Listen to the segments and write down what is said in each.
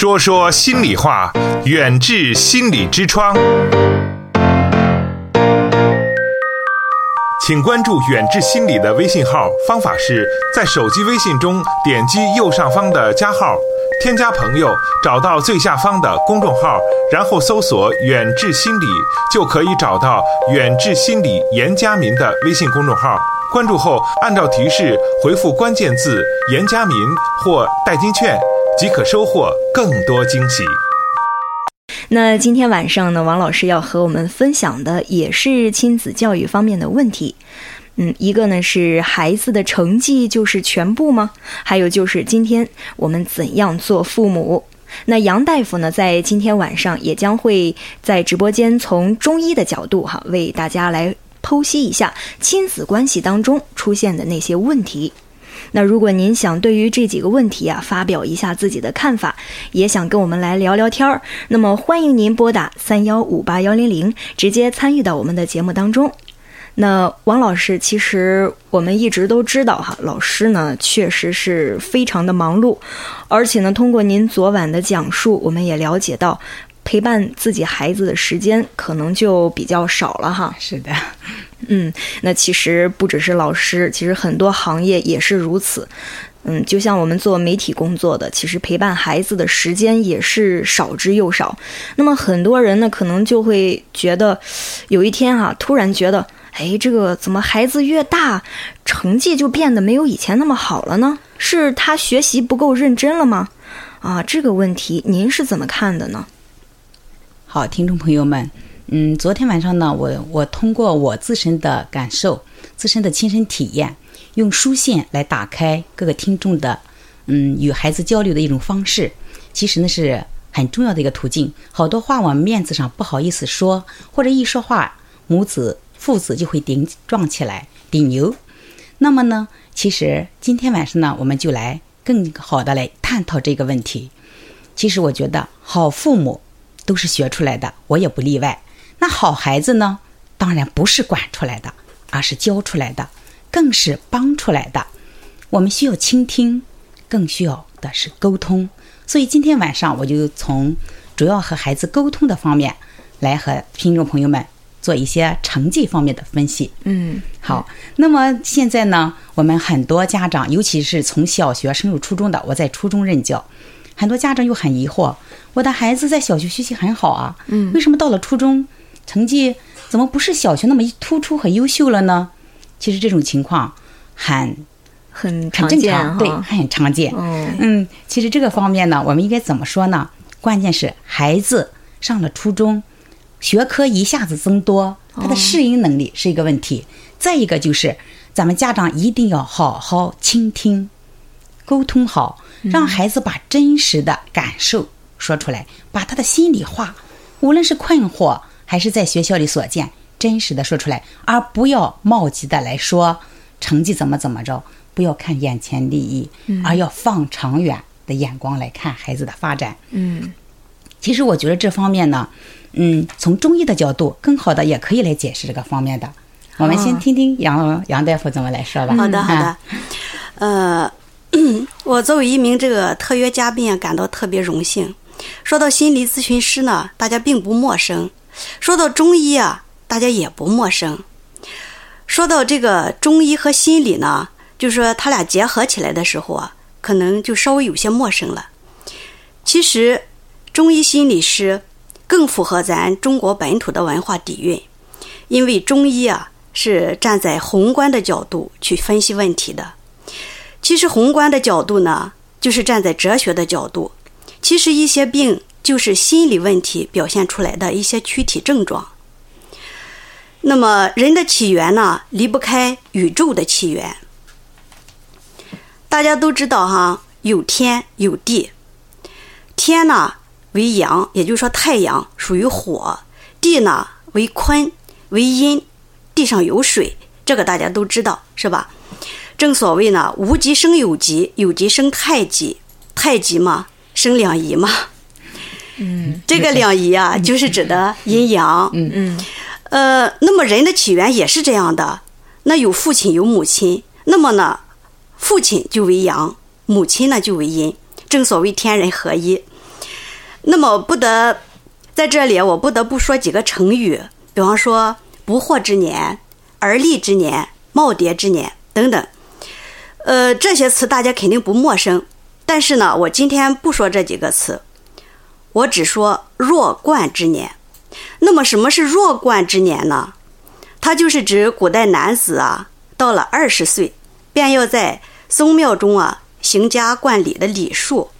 说说心里话，远志心理之窗。请关注远志心理的微信号，方法是在手机微信中点击右上方的加号，添加朋友，找到最下方的公众号，然后搜索“远志心理”，就可以找到远志心理严家民的微信公众号。关注后，按照提示回复关键字“严家民”或“代金券”，即可收获更多惊喜。那今天晚上呢，王老师要和我们分享的也是亲子教育方面的问题。嗯，一个呢是孩子的成绩就是全部吗？还有就是今天我们怎样做父母？那杨大夫呢，在今天晚上也将会在直播间从中医的角度哈，为大家来剖析一下亲子关系当中出现的那些问题。那如果您想对于这几个问题啊发表一下自己的看法，也想跟我们来聊聊天儿，那么欢迎您拨打三幺五八幺零零，直接参与到我们的节目当中。那王老师，其实我们一直都知道哈，老师呢确实是非常的忙碌，而且呢，通过您昨晚的讲述，我们也了解到陪伴自己孩子的时间可能就比较少了哈。是的。嗯，那其实不只是老师，其实很多行业也是如此。嗯，就像我们做媒体工作的，其实陪伴孩子的时间也是少之又少。那么很多人呢，可能就会觉得，有一天啊，突然觉得，哎，这个怎么孩子越大，成绩就变得没有以前那么好了呢？是他学习不够认真了吗？啊，这个问题您是怎么看的呢？好，听众朋友们。嗯，昨天晚上呢，我我通过我自身的感受、自身的亲身体验，用书信来打开各个听众的，嗯，与孩子交流的一种方式，其实呢是很重要的一个途径。好多话我面子上不好意思说，或者一说话，母子父子就会顶撞起来，顶牛。那么呢，其实今天晚上呢，我们就来更好的来探讨这个问题。其实我觉得，好父母都是学出来的，我也不例外。那好孩子呢？当然不是管出来的，而是教出来的，更是帮出来的。我们需要倾听，更需要的是沟通。所以今天晚上我就从主要和孩子沟通的方面，来和听众朋友们做一些成绩方面的分析。嗯，好。那么现在呢，我们很多家长，尤其是从小学升入初中的，我在初中任教，很多家长又很疑惑：我的孩子在小学学习很好啊，嗯，为什么到了初中？成绩怎么不是小学那么突出和优秀了呢？其实这种情况很很很正常，对，很常见。嗯，其实这个方面呢，我们应该怎么说呢？关键是孩子上了初中，学科一下子增多，他的适应能力是一个问题。再一个就是，咱们家长一定要好好倾听，沟通好，让孩子把真实的感受说出来，把他的心里话，无论是困惑。还是在学校里所见，真实的说出来，而不要冒急的来说成绩怎么怎么着，不要看眼前利益，而要放长远的眼光来看孩子的发展。嗯，其实我觉得这方面呢，嗯，从中医的角度，更好的也可以来解释这个方面的。我们先听听杨杨大夫怎么来说吧。好的，好的。呃，我作为一名这个特约嘉宾啊，感到特别荣幸。说到心理咨询师呢，大家并不陌生。说到中医啊，大家也不陌生。说到这个中医和心理呢，就是说他俩结合起来的时候啊，可能就稍微有些陌生了。其实，中医心理师更符合咱中国本土的文化底蕴，因为中医啊是站在宏观的角度去分析问题的。其实宏观的角度呢，就是站在哲学的角度。其实一些病。就是心理问题表现出来的一些躯体症状。那么，人的起源呢，离不开宇宙的起源。大家都知道哈，有天有地。天呢为阳，也就是说太阳属于火；地呢为坤为阴，地上有水，这个大家都知道是吧？正所谓呢，无极生有极，有极生太极，太极嘛生两仪嘛。嗯，这个两仪啊，就是指的阴阳。嗯嗯，呃，那么人的起源也是这样的。那有父亲有母亲，那么呢，父亲就为阳，母亲呢就为阴。正所谓天人合一。那么不得在这里，我不得不说几个成语，比方说“不惑之年”“而立之年”“耄耋之年”等等。呃，这些词大家肯定不陌生，但是呢，我今天不说这几个词，我只说弱冠之年。那么，什么是弱冠之年呢？它就是指古代男子啊，到了二十岁，便要在宗庙中啊行加冠礼的礼数。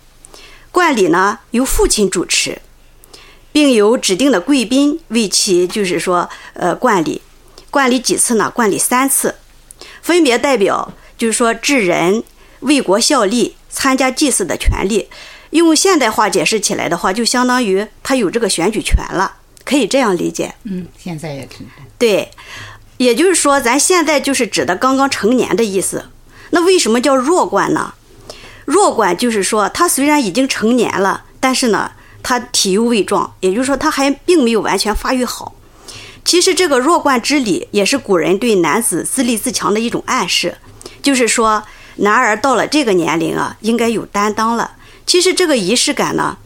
冠礼呢，由父亲主持，并由指定的贵宾为其，就是说，呃，冠礼。冠礼几次呢？冠礼三次，分别代表就是说治人、为国效力、参加祭祀的权利。用现代化解释起来的话，就相当于他有这个选举权了，可以这样理解。嗯，现在也挺对，也就是说，咱现在就是指的刚刚成年的意思。那为什么叫弱冠呢？弱冠就是说，他虽然已经成年了，但是呢，他体幼未壮，也就是说，他还并没有完全发育好。其实，这个弱冠之礼也是古人对男子自立自强的一种暗示，就是说，男儿到了这个年龄啊，应该有担当了。其实，这个仪式感呢，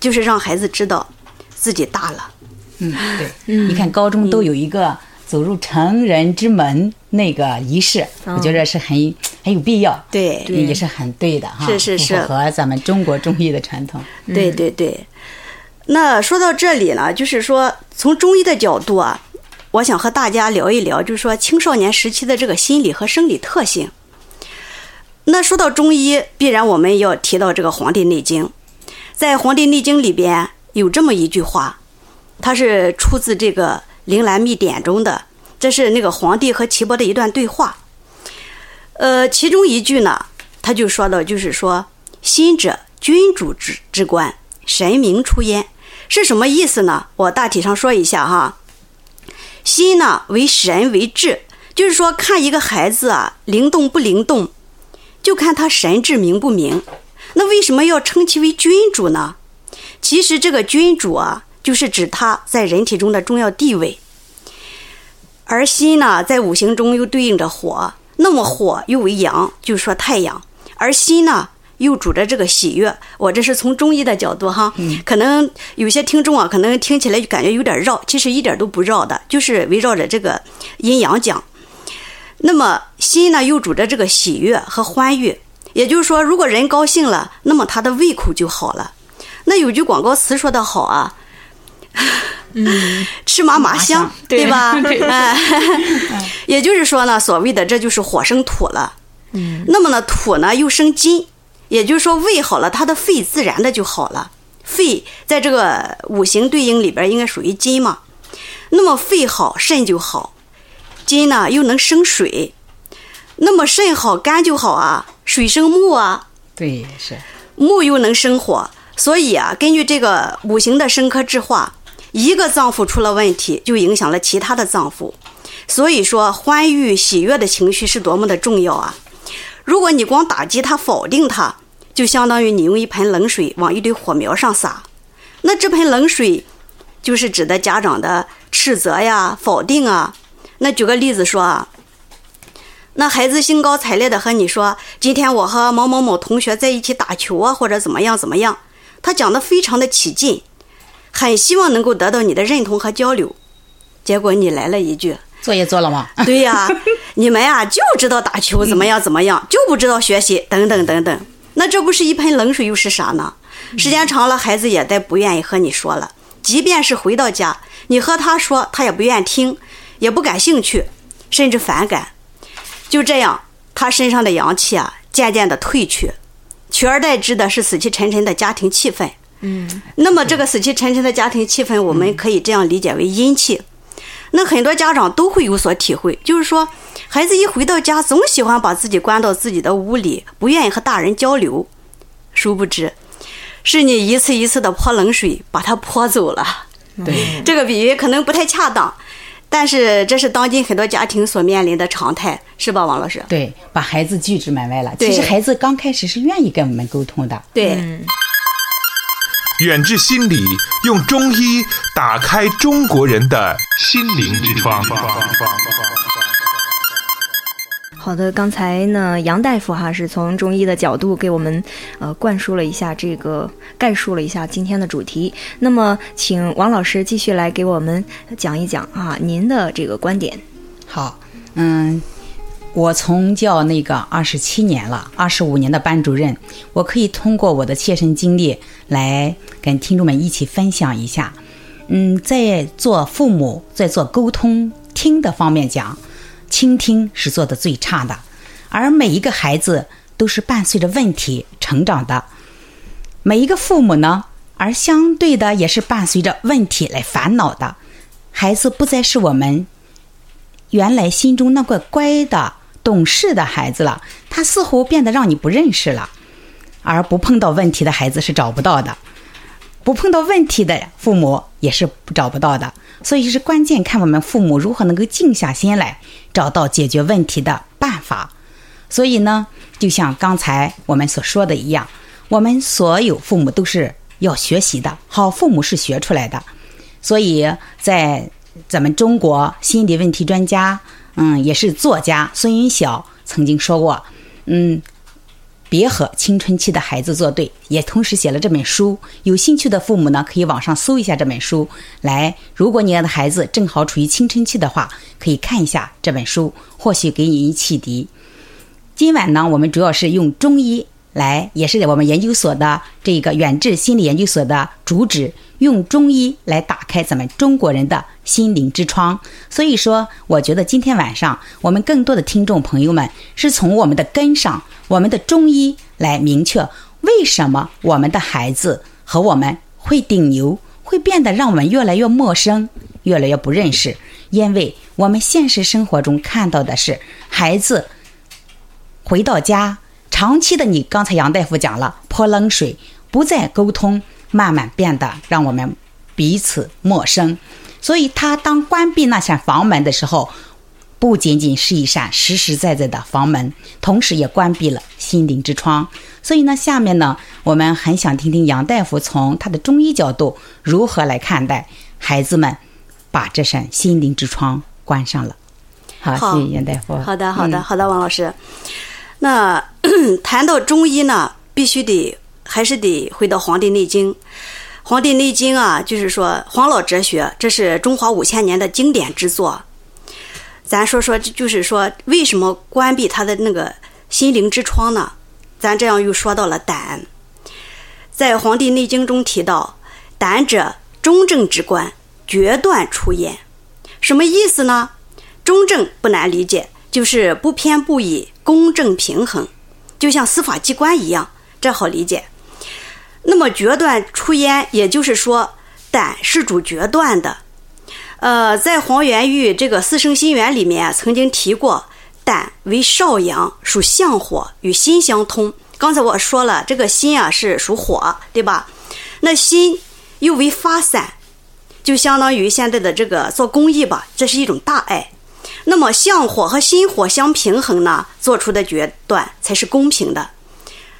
就是让孩子知道自己大了。嗯，对，你看高中都有一个走入成人之门那个仪式，我觉得是很很有必要，对，也是很对的哈，是是是，符合咱们中国中医的传统。对对对。那说到这里呢，就是说从中医的角度啊，我想和大家聊一聊，就是说青少年时期的这个心理和生理特性。那说到中医，必然我们要提到这个《黄帝内经》。在《黄帝内经》里边有这么一句话，它是出自这个《灵兰秘典》中的，这是那个皇帝和岐伯的一段对话。呃，其中一句呢，他就说到，就是说心者，君主之之官，神明出焉。是什么意思呢？我大体上说一下哈。心呢为神为智，就是说看一个孩子啊灵动不灵动，就看他神智明不明。那为什么要称其为君主呢？其实这个君主啊，就是指他在人体中的重要地位。而心呢，在五行中又对应着火，那么火又为阳，就是说太阳。而心呢？又主着这个喜悦，我这是从中医的角度哈，可能有些听众啊，可能听起来就感觉有点绕，其实一点都不绕的，就是围绕着这个阴阳讲。那么心呢，又主着这个喜悦和欢愉，也就是说，如果人高兴了，那么他的胃口就好了。那有句广告词说的好啊，嗯，吃嘛嘛香，对吧？哎，也就是说呢，所谓的这就是火生土了。嗯，那么呢，土呢又生金。也就是说，胃好了，他的肺自然的就好了。肺在这个五行对应里边，应该属于金嘛。那么肺好，肾就好。金呢，又能生水。那么肾好，肝就好啊。水生木啊。对，是。木又能生火，所以啊，根据这个五行的生克制化，一个脏腑出了问题，就影响了其他的脏腑。所以说，欢愉喜悦的情绪是多么的重要啊！如果你光打击他、否定他，就相当于你用一盆冷水往一堆火苗上撒。那这盆冷水，就是指的家长的斥责呀、否定啊。那举个例子说啊，那孩子兴高采烈的和你说：“今天我和某某某同学在一起打球啊，或者怎么样怎么样。”他讲的非常的起劲，很希望能够得到你的认同和交流。结果你来了一句。作业做了吗？对呀，你们啊就知道打球怎么样怎么样，就不知道学习等等等等。那这不是一盆冷水又是啥呢？时间长了，孩子也再不愿意和你说了。即便是回到家，你和他说，他也不愿听，也不感兴趣，甚至反感。就这样，他身上的阳气啊渐渐的褪去，取而代之的是死气沉沉的家庭气氛。嗯，那么这个死气沉沉的家庭气氛，我们可以这样理解为阴气。那很多家长都会有所体会，就是说，孩子一回到家，总喜欢把自己关到自己的屋里，不愿意和大人交流。殊不知，是你一次一次的泼冷水，把他泼走了。对，这个比喻可能不太恰当，但是这是当今很多家庭所面临的常态，是吧，王老师？对，把孩子拒之门外了。其实孩子刚开始是愿意跟我们沟通的。对。远志心理用中医打开中国人的心灵之窗。好的，刚才呢，杨大夫哈是从中医的角度给我们呃灌输了一下这个概述了一下今天的主题。那么，请王老师继续来给我们讲一讲啊，您的这个观点。好，嗯，我从教那个二十七年了，二十五年的班主任，我可以通过我的切身经历来跟听众们一起分享一下。嗯，在做父母，在做沟通听的方面讲。倾听是做的最差的，而每一个孩子都是伴随着问题成长的，每一个父母呢，而相对的也是伴随着问题来烦恼的。孩子不再是我们原来心中那个乖的、懂事的孩子了，他似乎变得让你不认识了。而不碰到问题的孩子是找不到的，不碰到问题的父母也是找不到的。所以是关键，看我们父母如何能够静下心来，找到解决问题的办法。所以呢，就像刚才我们所说的一样，我们所有父母都是要学习的，好父母是学出来的。所以在咱们中国心理问题专家，嗯，也是作家孙云晓曾经说过，嗯。别和青春期的孩子作对，也同时写了这本书。有兴趣的父母呢，可以网上搜一下这本书。来，如果你的孩子正好处于青春期的话，可以看一下这本书，或许给你一启迪。今晚呢，我们主要是用中医来，也是我们研究所的这个远志心理研究所的主旨。用中医来打开咱们中国人的心灵之窗，所以说，我觉得今天晚上我们更多的听众朋友们是从我们的根上，我们的中医来明确为什么我们的孩子和我们会顶牛，会变得让我们越来越陌生，越来越不认识，因为我们现实生活中看到的是孩子回到家，长期的你刚才杨大夫讲了泼冷水，不再沟通。慢慢变得让我们彼此陌生，所以他当关闭那扇房门的时候，不仅仅是一扇实实在在的房门，同时也关闭了心灵之窗。所以呢，下面呢，我们很想听听杨大夫从他的中医角度如何来看待孩子们把这扇心灵之窗关上了。好，谢谢杨大夫。好的，好的，好的，王老师。那 谈到中医呢，必须得。还是得回到《黄帝内经》，《黄帝内经》啊，就是说黄老哲学，这是中华五千年的经典之作。咱说说，就是说为什么关闭他的那个心灵之窗呢？咱这样又说到了胆，在《黄帝内经》中提到，胆者中正之官，决断出焉。什么意思呢？中正不难理解，就是不偏不倚，公正平衡，就像司法机关一样，这好理解。那么决断出焉，也就是说，胆是主决断的。呃，在黄元玉这个《四生心源》里面曾经提过，胆为少阳，属相火，与心相通。刚才我说了，这个心啊是属火，对吧？那心又为发散，就相当于现在的这个做公益吧，这是一种大爱。那么相火和心火相平衡呢，做出的决断才是公平的。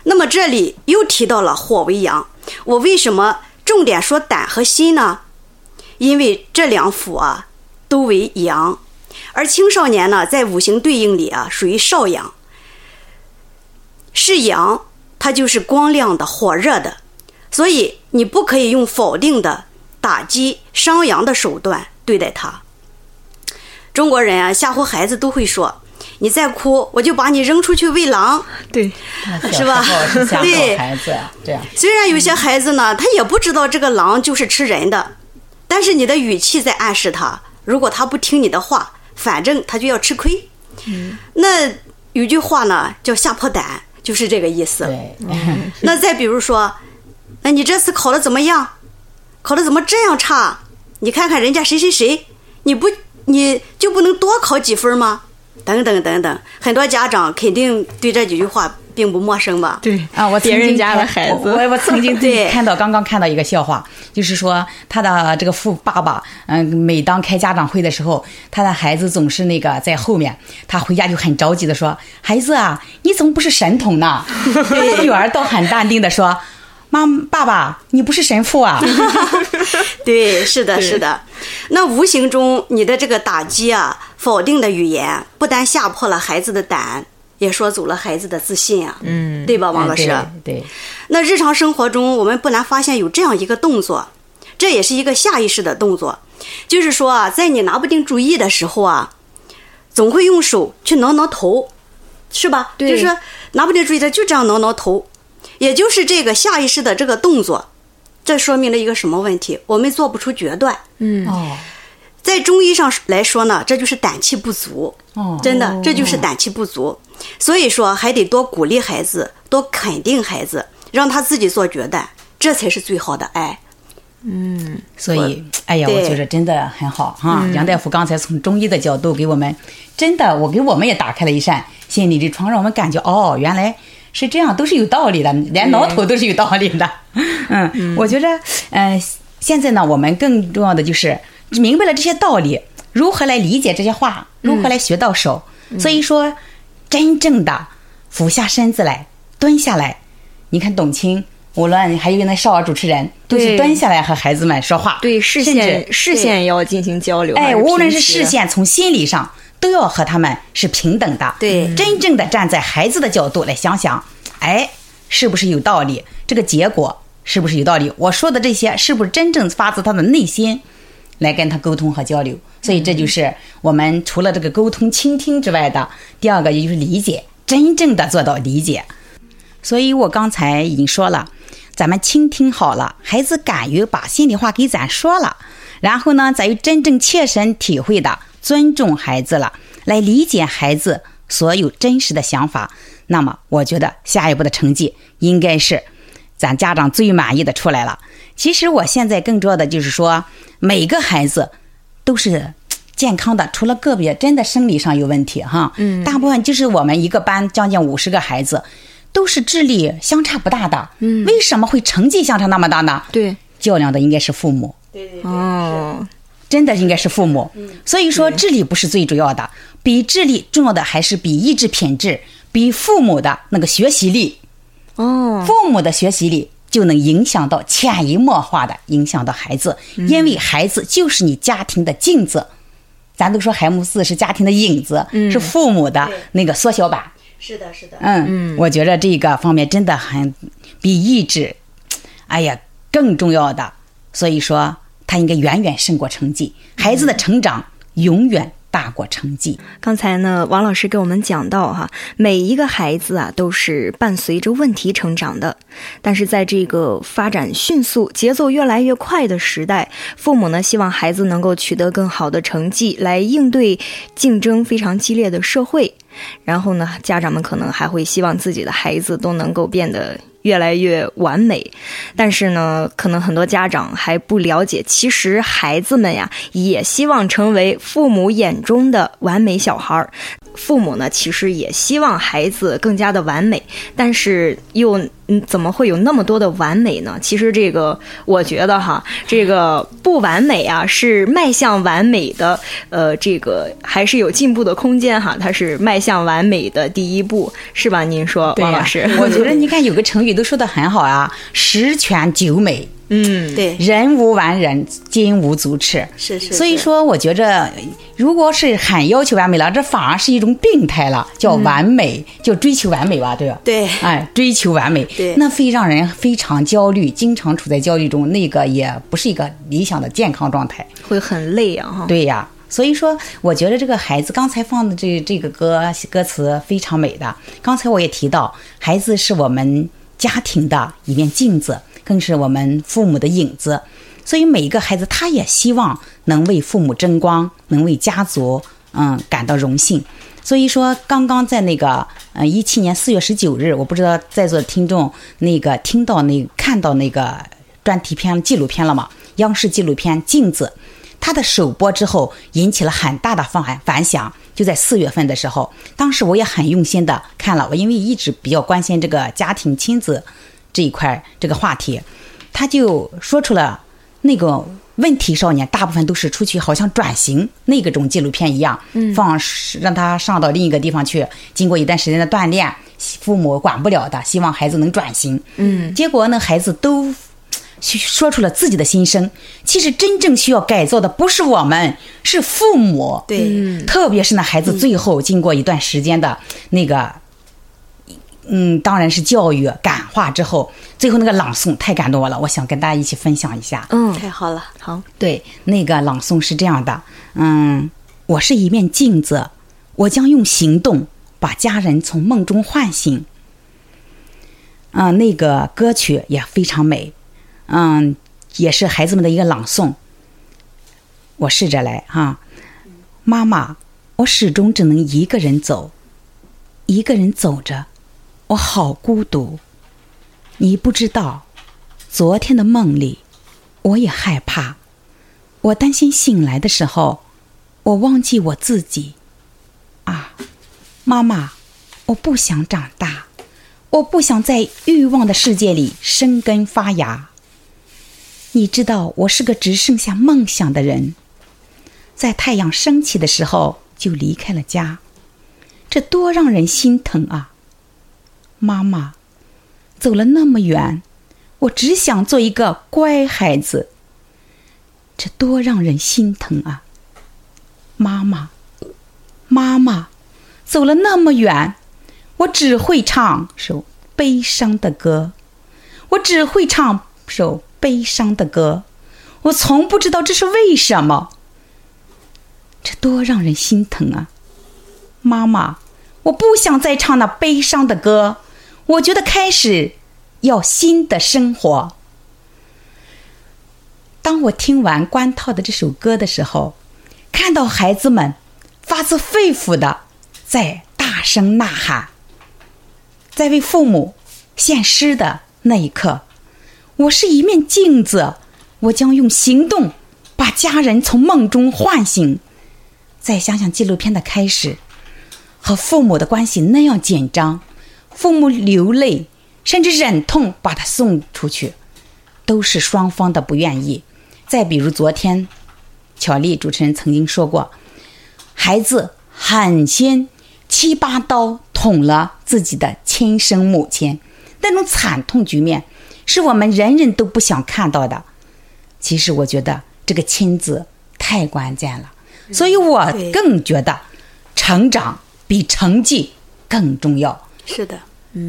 那么这里又提到了火为阳，我为什么重点说胆和心呢？因为这两腑啊都为阳，而青少年呢在五行对应里啊属于少阳，是阳，它就是光亮的、火热的，所以你不可以用否定的、打击、伤阳的手段对待他。中国人啊吓唬孩子都会说。你再哭，我就把你扔出去喂狼。对，是吧？对，孩子这样。虽然有些孩子呢，他也不知道这个狼就是吃人的，但是你的语气在暗示他，如果他不听你的话，反正他就要吃亏。嗯。那有句话呢，叫吓破胆，就是这个意思。对。那再比如说，那你这次考的怎么样？考的怎么这样差？你看看人家谁谁谁，你不你就不能多考几分吗？等等等等，很多家长肯定对这几句话并不陌生吧？对啊，我别人家的孩子，我我曾经 对看到刚刚看到一个笑话，就是说他的这个富爸爸，嗯，每当开家长会的时候，他的孩子总是那个在后面，他回家就很着急的说：“孩子啊，你怎么不是神童呢？” 女儿倒很淡定的说。妈，爸爸，你不是神父啊？对，是的，是的。那无形中你的这个打击啊，否定的语言，不但吓破了孩子的胆，也说走了孩子的自信啊。嗯，对吧，王老师？哎对对，那日常生活中，我们不难发现有这样一个动作，这也是一个下意识的动作，就是说啊，在你拿不定主意的时候啊，总会用手去挠挠头，是吧？对就是说拿不定主意的，就这样挠挠头，也就是这个下意识的这个动作，这说明了一个什么问题？我们做不出决断。嗯哦在中医上来说呢，这就是胆气不足。哦，真的，这就是胆气不足。所以说，还得多鼓励孩子，多肯定孩子，让他自己做决断，这才是最好的爱。嗯所以，哎呀，我觉得真的很好哈。杨大夫刚才从中医的角度给我们，真的，我给我们也打开了一扇心理的窗，让我们感觉哦，原来是这样，都是有道理的，连挠头都是有道理的。嗯，我觉着，呃，现在呢，我们更重要的就是明白了这些道理，如何来理解这些话，如何来学到手。所以说，真正的俯下身子来，蹲下来，你看董卿。无论还有那少儿主持人，都是蹲下来和孩子们说话，对视甚线至视线要进行交流。还哎，无论是视线，从心理上都要和他们是平等的。对真正的站在孩子的角度来想想，哎，是不是有道理？这个结果是不是有道理？我说的这些是不是真正发自他的内心来跟他沟通和交流？所以这就是我们除了这个沟通、倾听之外的第二个，也就是理解，真正的做到理解。所以我刚才已经说了，咱们倾听好了，孩子敢于把心里话给咱说了，然后呢，咱又真正切身体会的尊重孩子了，来理解孩子所有真实的想法。那么，我觉得下一步的成绩应该是咱家长最满意的出来了。其实我现在更重要的就是说，每个孩子都是健康的，除了个别真的生理上有问题哈，嗯，大部分就是我们一个班将近五十个孩子，都是智力相差不大的，嗯，为什么会成绩相差那么大呢？对。较量的应该是父母，对对对哦，真的应该是父母。所以说，智力不是最主要的，比智力重要的还是比意志品质，比父母的那个学习力。哦，父母的学习力就能影响到潜移默化的影响到孩子，因为孩子就是你家庭的镜子。咱都说海姆斯是家庭的影子，是父母的那个缩小版。是的，是的。嗯，我觉着这个方面真的很比意志，哎呀更重要的。所以说，他应该远远胜过成绩。孩子的成长永远大过成绩。刚才呢，王老师给我们讲到哈，每一个孩子啊都是伴随着问题成长的，但是在这个发展迅速、节奏越来越快的时代，父母呢希望孩子能够取得更好的成绩，来应对竞争非常激烈的社会。然后呢，家长们可能还会希望自己的孩子都能够变得越来越完美，但是呢，可能很多家长还不了解，其实孩子们呀也希望成为父母眼中的完美小孩儿。父母呢，其实也希望孩子更加的完美，但是又嗯，怎么会有那么多的完美呢？其实这个，我觉得哈，这个不完美啊，是迈向完美的，呃，这个还是有进步的空间哈。它是迈向完美的第一步，是吧？您说，王老师？我觉得你看有个成语都说的很好啊，十全九美，嗯，对，人无完人，金无足赤。是是。所以，说，我觉着，如果是很要求完美了，这反而是一种病态了，叫完美，叫追求完美吧，对吧？对哎，追求完美，对那会让人非常焦虑，经常处在焦虑中，那个也不是一个理想的健康状态。会很累啊，哈。对呀，所以说，我觉得这个孩子刚才放的这这个歌歌词非常美的。刚才我也提到，孩子是我们家庭的一面镜子，更是我们父母的影子。所以每一个孩子，他也希望能为父母争光，能为家族嗯感到荣幸。所以说，刚刚在那个呃一七年四月十九日，我不知道在座的听众那个听到那看到那个专题片纪录片了吗？央视纪录片《镜子》。它的首播之后引起了很大的反反响，就在四月份的时候，当时我也很用心的看了，我因为一直比较关心这个家庭亲子这一块这个话题，他就说出了那个问题少年大部分都是出去好像转型那个种纪录片一样，放让他上到另一个地方去，经过一段时间的锻炼，父母管不了的，希望孩子能转型，嗯，结果呢孩子都。说出了自己的心声。其实真正需要改造的不是我们，是父母。对，特别是那孩子最后经过一段时间的那个，嗯，当然是教育感化之后，最后那个朗诵太感动我了，我想跟大家一起分享一下。嗯，太好了。好，对，那个朗诵是这样的，嗯，我是一面镜子，我将用行动把家人从梦中唤醒。嗯，那个歌曲也非常美，嗯，也是孩子们的一个朗诵。我试着来哈，妈妈，我始终只能一个人走，一个人走着，我好孤独。你不知道，昨天的梦里，我也害怕，我担心醒来的时候，我忘记我自己。啊，妈妈，我不想长大。我不想在欲望的世界里生根发芽。你知道，我是个只剩下梦想的人，在太阳升起的时候就离开了家，这多让人心疼啊！妈妈，走了那么远，我只想做一个乖孩子，这多让人心疼啊！妈妈，妈妈，走了那么远。我只会唱首悲伤的歌，我只会唱首悲伤的歌，我从不知道这是为什么。这多让人心疼啊！妈妈，我不想再唱那悲伤的歌，我觉得开始要新的生活。当我听完关涛的这首歌的时候，看到孩子们发自肺腑的在大声呐喊。在为父母献诗的那一刻，我是一面镜子，我将用行动把家人从梦中唤醒。再想想纪录片的开始，和父母的关系那样紧张，父母流泪，甚至忍痛把他送出去，都是双方的不愿意。再比如昨天，巧丽主持人曾经说过，孩子狠心七八刀。捅了自己的亲生母亲，那种惨痛局面是我们人人都不想看到的。其实我觉得这个亲子太关键了，所以我更觉得成长比成绩更重要。是的。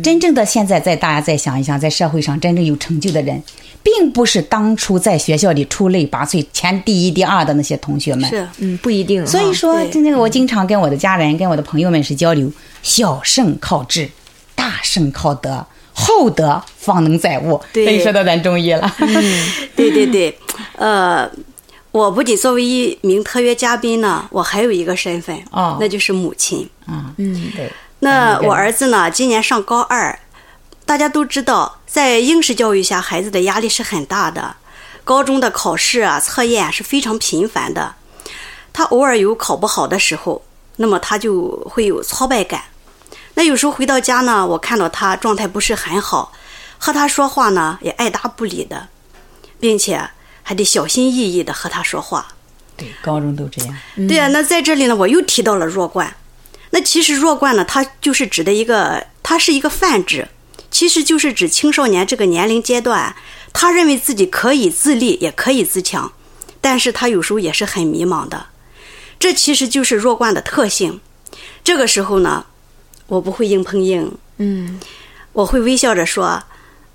真正的现在，在大家再想一想，在社会上真正有成就的人，并不是当初在学校里出类拔萃、前第一、第二的那些同学们。是，嗯，不一定。所以说，那个我经常跟我的家人、跟我的朋友们是交流：小胜靠智，大胜靠德，厚德方能载物。对，所以说到咱中医了。嗯，对对对。呃，我不仅作为一名特约嘉宾呢，我还有一个身份，哦，那就是母亲。啊，嗯，对。那我儿子呢？今年上高二，大家都知道，在应试教育下，孩子的压力是很大的。高中的考试啊、测验是非常频繁的。他偶尔有考不好的时候，那么他就会有挫败感。那有时候回到家呢，我看到他状态不是很好，和他说话呢也爱答不理的，并且还得小心翼翼的和他说话。对，高中都这样。对啊，那在这里呢，我又提到了弱冠。那其实弱冠呢，它就是指的一个，它是一个泛指，其实就是指青少年这个年龄阶段，他认为自己可以自立，也可以自强，但是他有时候也是很迷茫的，这其实就是弱冠的特性。这个时候呢，我不会硬碰硬，嗯，我会微笑着说：“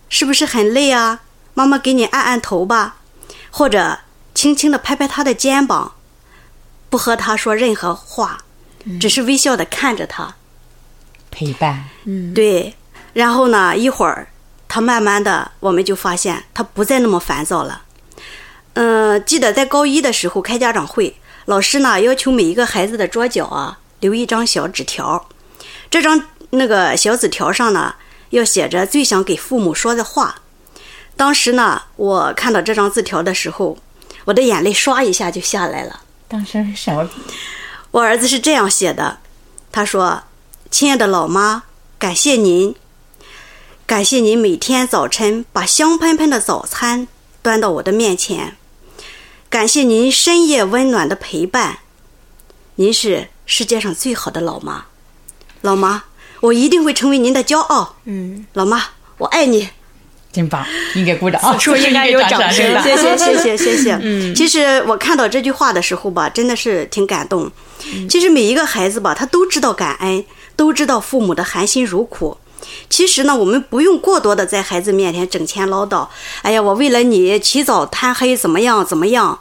是不是很累啊？妈妈给你按按头吧，或者轻轻的拍拍他的肩膀，不和他说任何话。”只是微笑的看着他，陪伴。嗯，对。然后呢，一会儿他慢慢的，我们就发现他不再那么烦躁了。嗯，记得在高一的时候开家长会，老师呢要求每一个孩子的桌角啊留一张小纸条，这张那个小纸条上呢要写着最想给父母说的话。当时呢，我看到这张字条的时候，我的眼泪唰一下就下来了。当时什么？我儿子是这样写的，他说：“亲爱的老妈，感谢您，感谢您每天早晨把香喷喷的早餐端到我的面前，感谢您深夜温暖的陪伴，您是世界上最好的老妈，老妈，我一定会成为您的骄傲。嗯，老妈，我爱你。”真棒，应该鼓掌，此处应该有掌声的 谢谢谢谢谢谢。嗯，其实我看到这句话的时候吧，真的是挺感动。其实每一个孩子吧，他都知道感恩，都知道父母的含辛茹苦。其实呢，我们不用过多的在孩子面前整天唠叨。哎呀，我为了你起早贪黑，怎么样怎么样？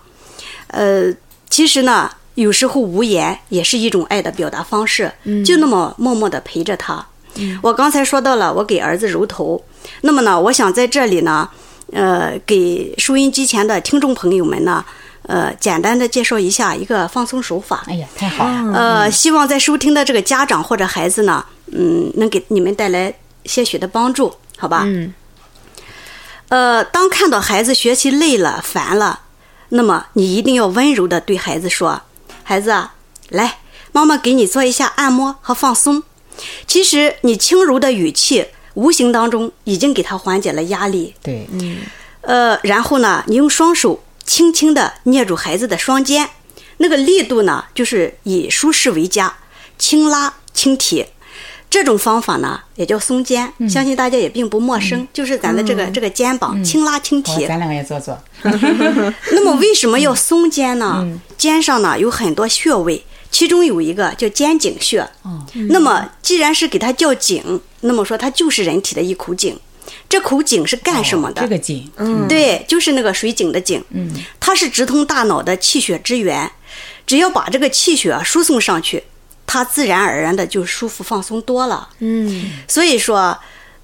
呃，其实呢，有时候无言也是一种爱的表达方式。嗯，就那么默默的陪着他。嗯，我刚才说到了，我给儿子揉头。那么呢，我想在这里呢，呃，给收音机前的听众朋友们呢，呃，简单的介绍一下一个放松手法。哎呀，太好了！呃，希望在收听的这个家长或者孩子呢，嗯，能给你们带来些许的帮助，好吧？嗯。呃，当看到孩子学习累了、烦了，那么你一定要温柔的对孩子说：“孩子啊，来，妈妈给你做一下按摩和放松。”其实你轻柔的语气，无形当中已经给他缓解了压力。对，嗯，呃，然后呢，你用双手轻轻的捏住孩子的双肩，那个力度呢，就是以舒适为佳，轻拉轻提。这种方法呢，也叫松肩，相信大家也并不陌生，就是咱的这个这个肩膀轻拉轻提。咱两个也做做。那么为什么要松肩呢？肩上呢有很多穴位，其中有一个叫肩井穴。哦，那么既然是给它叫井，那么说它就是人体的一口井。这口井是干什么的？这个井，嗯，对，就是那个水井的井。嗯，它是直通大脑的气血之源，只要把这个气血啊输送上去，它自然而然的就舒服放松多了。嗯，所以说，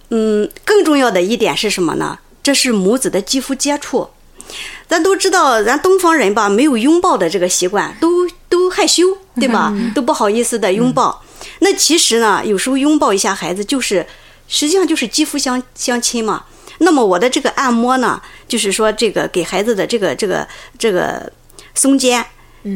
嗯，更重要的一点是什么呢？这是母子的肌肤接触。咱都知道，咱东方人吧，没有拥抱的这个习惯，都都害羞，对吧？都不好意思的拥抱。那其实呢，有时候拥抱一下孩子，就是实际上就是肌肤相相亲嘛。那么我的这个按摩呢，就是说这个给孩子的这个这个这个松肩，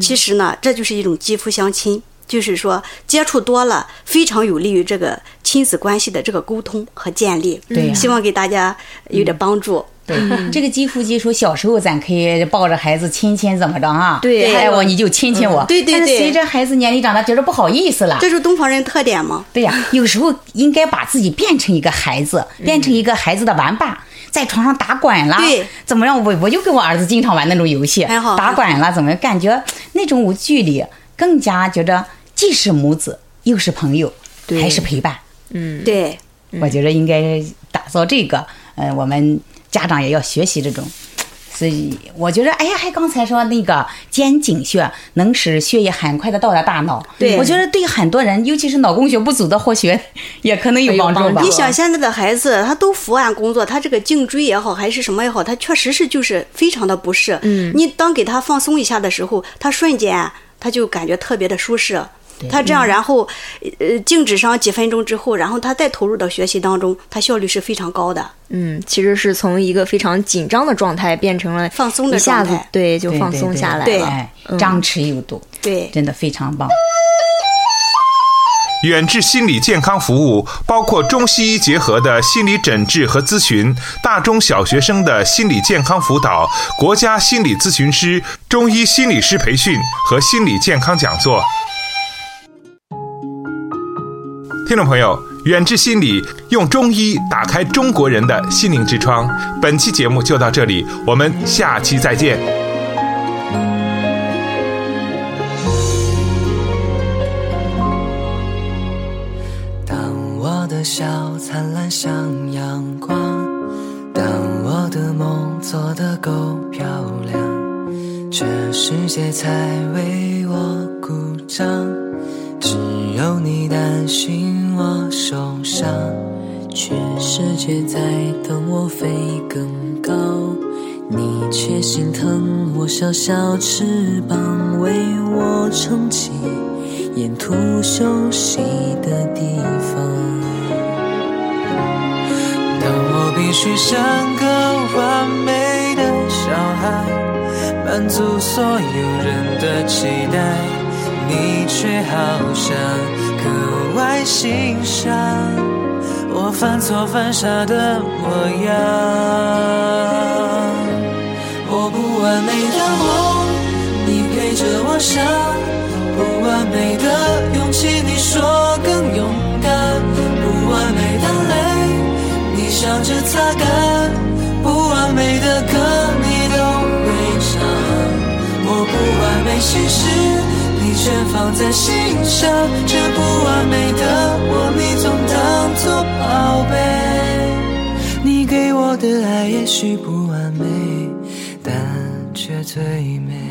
其实呢，这就是一种肌肤相亲。就是说，接触多了，非常有利于这个亲子关系的这个沟通和建立。对呀希望给大家有点帮助。对，这个肌肤接触，小时候咱可以抱着孩子亲亲，怎么着啊？对爱我你就亲亲我。对对对但是随着孩子年龄长大，觉得不好意思了。这是东方人特点吗？对呀，有时候应该把自己变成一个孩子，变成一个孩子的玩伴，在床上打滚啦，对，怎么样？我我就跟我儿子经常玩那种游戏，打滚啦，怎么样？感觉那种无距离，更加觉得既是母子，又是朋友，还是陪伴。嗯，对，我觉得应该打造这个，呃，我们家长也要学习这种。所以我觉得，哎呀，还刚才说那个肩颈穴能使血液很快的到达大脑，对我觉得对很多人，尤其是脑供血不足的，或许也可能有帮助吧。你想现在的孩子，他都伏案工作，他这个颈椎也好，还是什么也好，他确实是就是非常的不适。嗯你当给他放松一下的时候，他瞬间他就感觉特别的舒适。他这样，然后，呃，静止上几分钟之后，然后他再投入到学习当中，他效率是非常高的。嗯，其实是从一个非常紧张的状态变成了放松的状态对就放松下来对了。张弛有度，对，真的非常棒。远志心理健康服务包括中西医结合的心理诊治和咨询，大中小学生的心理健康辅导，国家心理咨询师、中医心理师培训和心理健康讲座。听众朋友，远志心理用中医打开中国人的心灵之窗。本期节目就到这里，我们下期再见。小翅膀，为我撑起沿途休息的地方。当我必须像个完美的小孩，满足所有人的期待，你却好像格外欣赏我犯错犯傻的模样。不完美的梦你陪着我想不完美的勇气你说更勇敢。不完美的泪你笑着擦干。不完美的歌你都会唱我不完美心事你全放在心上这不完美的我你总当做宝贝。你给我的爱也许不完美。最美。